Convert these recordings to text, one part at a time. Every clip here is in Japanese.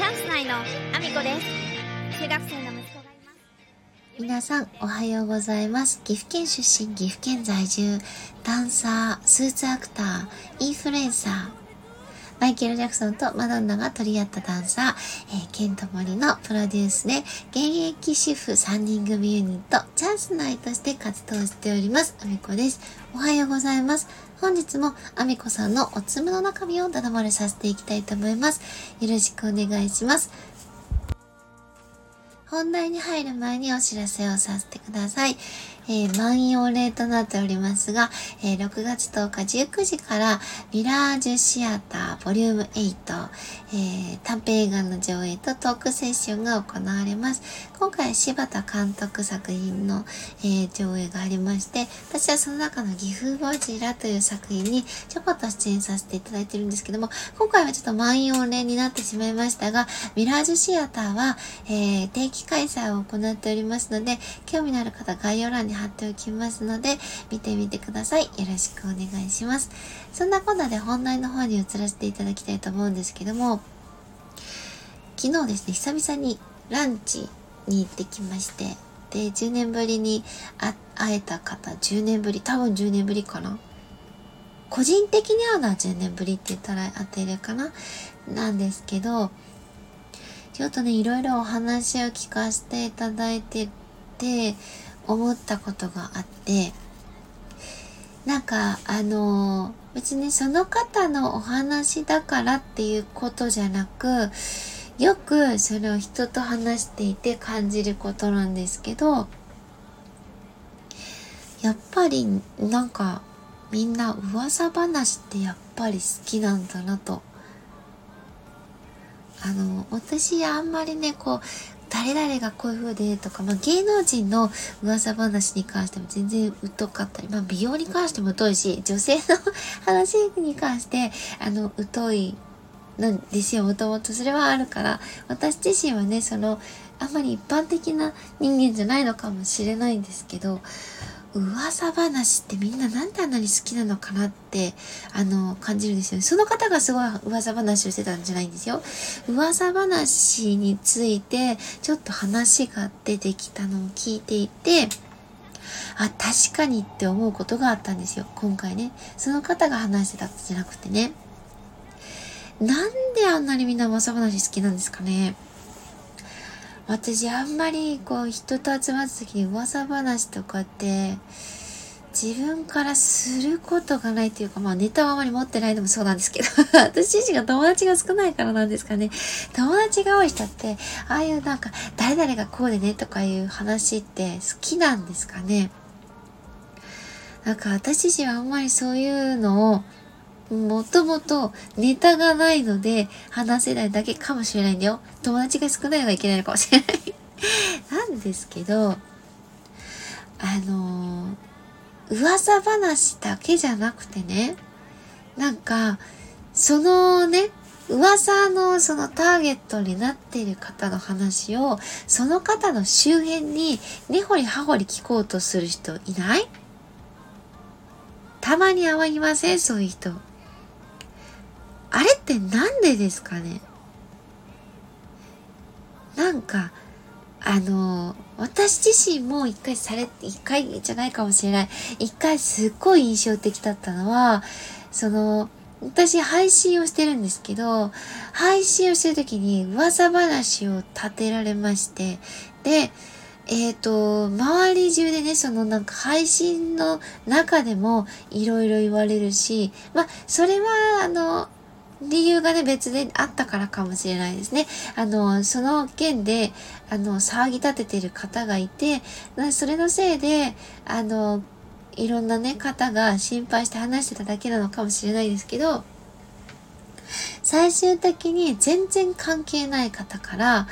チャンス内のアミコです。中学生の息子がいます。皆さんおはようございます。岐阜県出身岐阜県在住ダンサースーツアクターインフルエンサーマイケル・ジャクソンとマドンナが取り合ったダンサー、えー、ケント・モリのプロデュースで、現役主婦3人組ユニット、チャンスナイとして活動しております。アミコです。おはようございます。本日もアミコさんのおつむの中身をだだ漏れさせていきたいと思います。よろしくお願いします。本題に入る前にお知らせをさせてください。えー、満用例となっておりますが、えー、6月10日19時からミラージュシアターボリューム8、えー、短編映画の上映とトークセッションが行われます。今回柴田監督作品の、え上映がありまして、私はその中の岐阜ゴジラという作品にちょこっと出演させていただいてるんですけども、今回はちょっと満用例になってしまいましたが、ミラージュシアターは、え定期開催を行っておりますので、興味のある方概要欄に貼っておきますので、見てみてください。よろしくお願いします。そんなこんなで本題の方に移らせていただきたいと思うんですけども、昨日ですね、久々にランチに行ってきまして、で、10年ぶりに会えた方、10年ぶり、多分10年ぶりかな。個人的に会うのは10年ぶりって言ったら当てるかな？なんですけど、ちょっとね、いろいろお話を聞かせていただいてて、思ったことがあってなんかあの別にその方のお話だからっていうことじゃなくよくそれを人と話していて感じることなんですけどやっぱりなんかみんな噂話ってやっぱり好きなんだなと。あの私あんまりねこう誰々がこういう風でとか、まあ、芸能人の噂話に関しても全然疎かったり、まあ、美容に関しても疎いし、女性の話に関して、あの、疎いなんですよ、もともと。それはあるから、私自身はね、その、あんまり一般的な人間じゃないのかもしれないんですけど、噂話ってみんななんであんなに好きなのかなって、あの、感じるんですよね。その方がすごい噂話をしてたんじゃないんですよ。噂話について、ちょっと話が出てきたのを聞いていて、あ、確かにって思うことがあったんですよ。今回ね。その方が話してたんじゃなくてね。なんであんなにみんな噂話好きなんですかね。私あんまりこう人と集まった時に噂話とかって自分からすることがないっていうか、まあネタはあまり持ってないのもそうなんですけど 私自身が友達が少ないからなんですかね。友達が多い人って、ああいうなんか、誰々がこうでねとかいう話って好きなんですかね。なんか私自身はあんまりそういうのをもともとネタがないので話せないだけかもしれないんだよ。友達が少ないのがいけないのかもしれない なんですけど、あのー、噂話だけじゃなくてね、なんか、そのね、噂のそのターゲットになっている方の話を、その方の周辺に根掘り葉掘り聞こうとする人いない？たまに会いません？そういう人。あれってなんでですかね？なんか、あの、私自身も一回され、一回じゃないかもしれない。一回すっごい印象的だったのは、その、私配信をしてるんですけど、配信をしてる時に噂話を立てられまして、で、えっ、ー、と、周り中でね、そのなんか配信の中でもいろいろ言われるし、まあ、それはあの、理由がね、別であったからかもしれないですね。あの、その件で、あの、騒ぎ立ててる方がいて、それのせいで、あの、いろんなね、方が心配して話してただけなのかもしれないですけど、最終的に全然関係ない方から、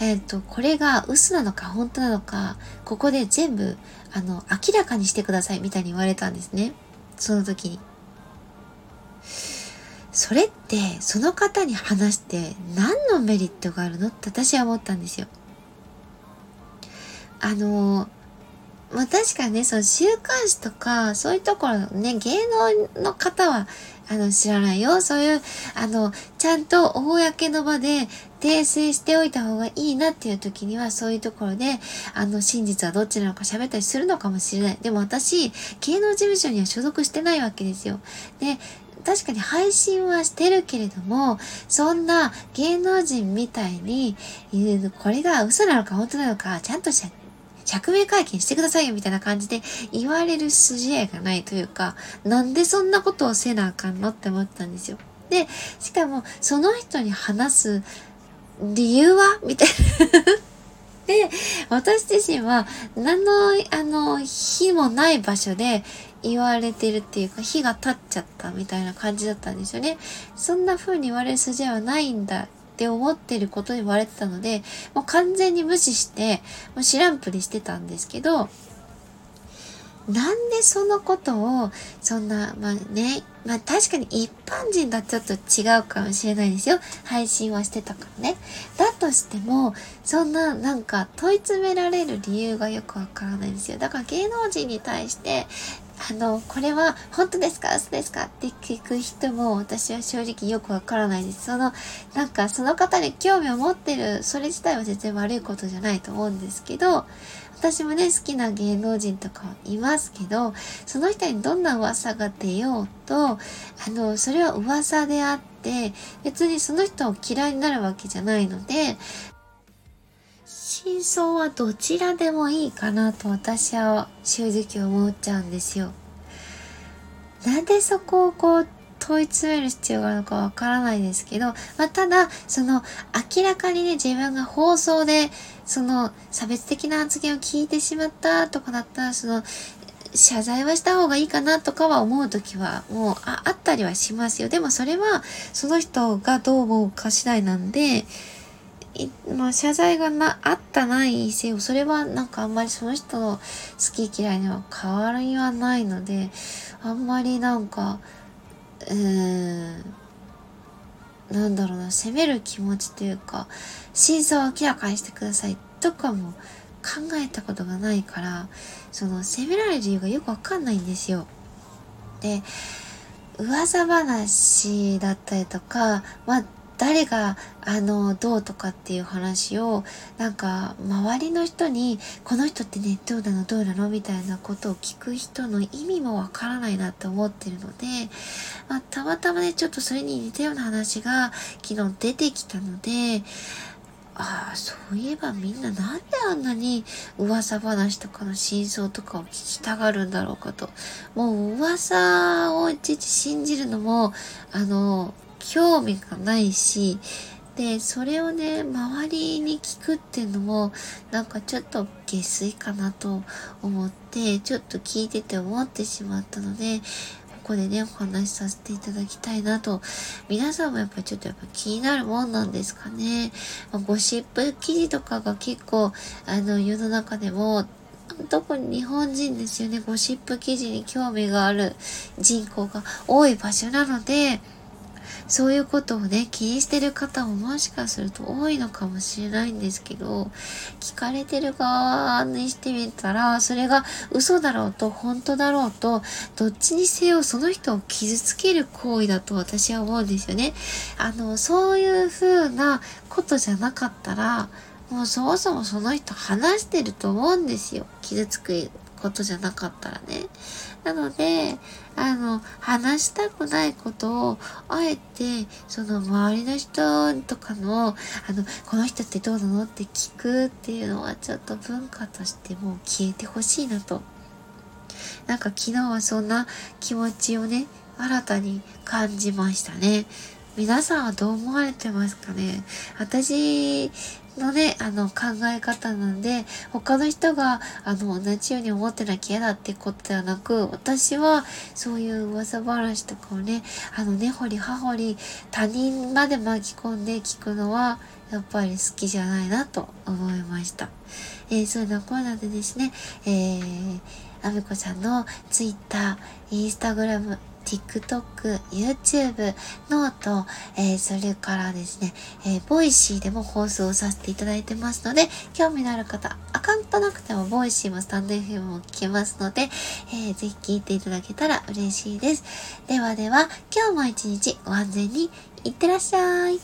えっ、ー、と、これが嘘なのか本当なのか、ここで全部、あの、明らかにしてくださいみたいに言われたんですね。その時に。それってその方に話して何のメリットがあるのって私は思ったんですよ。あのまあ確かにね、その週刊誌とか、そういうところね、芸能の方は、あの、知らないよ。そういう、あの、ちゃんと公の場で訂正しておいた方がいいなっていう時には、そういうところで、あの、真実はどっちなのか喋ったりするのかもしれない。でも私、芸能事務所には所属してないわけですよ。で、確かに配信はしてるけれども、そんな芸能人みたいに、これが嘘なのか本当なのか、ちゃんと釈明会見してくださいよみたいな感じで言われる筋合いがないというか、なんでそんなことをせなあかんのって思ったんですよ。で、しかもその人に話す理由はみたいな で、私自身は何の、あの、火もない場所で言われてるっていうか、火が立っちゃったみたいな感じだったんですよね。そんな風に言われる筋合いはないんだって思ってることに言われてたので、もう完全に無視して、もう知らんぷりしてたんですけど、なんでそのことを、そんな、まあね、まあ確かに一般人だとちょっと違うかもしれないですよ。配信はしてたからね。だとしても、そんななんか問い詰められる理由がよくわからないんですよ。だから芸能人に対して、あの、これは本当ですか？嘘ですか？って聞く人も私は正直よくわからないです。その、なんかその方に興味を持ってる、それ自体は全然悪いことじゃないと思うんですけど、私もね、好きな芸能人とかいますけど、その人にどんな噂が出ようと、あの、それは噂であって、別にその人を嫌いになるわけじゃないので、真相はどちらでもいいかなと私は正直思っちゃうんですよ。なんでそこをこう問い詰める必要があるのかわからないですけど、まあ、ただ、その明らかにね、自分が放送でその差別的な発言を聞いてしまったとかだったら、その謝罪はした方がいいかなとかは思う時はもうああったりはしますよ。でもそれはその人がどう思うか次第なんで、まあ、謝罪がな、あったないせよ、それはなんかあんまりその人の好き嫌いには変わりはないので、あんまりなんか、うーん、なんだろうな、責める気持ちというか、真相を明らかにしてくださいとかも考えたことがないから、その責められる理由がよくわかんないんですよ。で、噂話だったりとか、まあ、誰が、あの、どうとかっていう話を、なんか、周りの人に、この人ってね、どうなのどうなのみたいなことを聞く人の意味もわからないなって思ってるので、まあ、たまたまね、ちょっとそれに似たような話が昨日出てきたので、ああ、そういえばみんななんであんなに噂話とかの真相とかを聞きたがるんだろうかと。もう噂をいちいち信じるのも、あの、興味がないし、で、それをね、周りに聞くっていうのも、なんかちょっと下水かなと思って、ちょっと聞いてて思ってしまったので、ここでね、お話しさせていただきたいなと。皆さんもやっぱちょっとやっぱ気になるもんなんですかね。ゴシップ記事とかが結構、あの、世の中でも特に日本人ですよね、ゴシップ記事に興味がある人口が多い場所なので、そういうことをね、気にしてる方ももしかすると多いのかもしれないんですけど、聞かれてる側にしてみたら、それが嘘だろうと本当だろうと、どっちにせよその人を傷つける行為だと私は思うんですよね。あの、そういう風なことじゃなかったら、もうそもそもその人話してると思うんですよ。傷つくことじゃなかったらね。なので、あの、話したくないことを、あえて、その周りの人とかの、あの、この人ってどうなのって聞くっていうのはちょっと文化としてもう消えてほしいなと。なんか昨日はそんな気持ちをね、新たに感じましたね。皆さんはどう思われてますかね私のね、あの考え方なんで、他の人があの同じように思ってなきゃ嫌だってことではなく、私はそういう噂話とかをね、あの根掘り葉掘り他人まで巻き込んで聞くのは、やっぱり好きじゃないなと思いました。えー、そういうなコーナーでですね、えー、アミコさんのツイッター、インスタグラム、TikTok、YouTube、 note、えー、それからですね、えー、 Voicyでも放送させていただいてますので、興味のある方、アカウントなくても Voicyもスタンド FM も聞けますので、えー、ぜひ聞いていただけたら嬉しいです。ではでは、今日も一日ご安全にいってらっしゃい。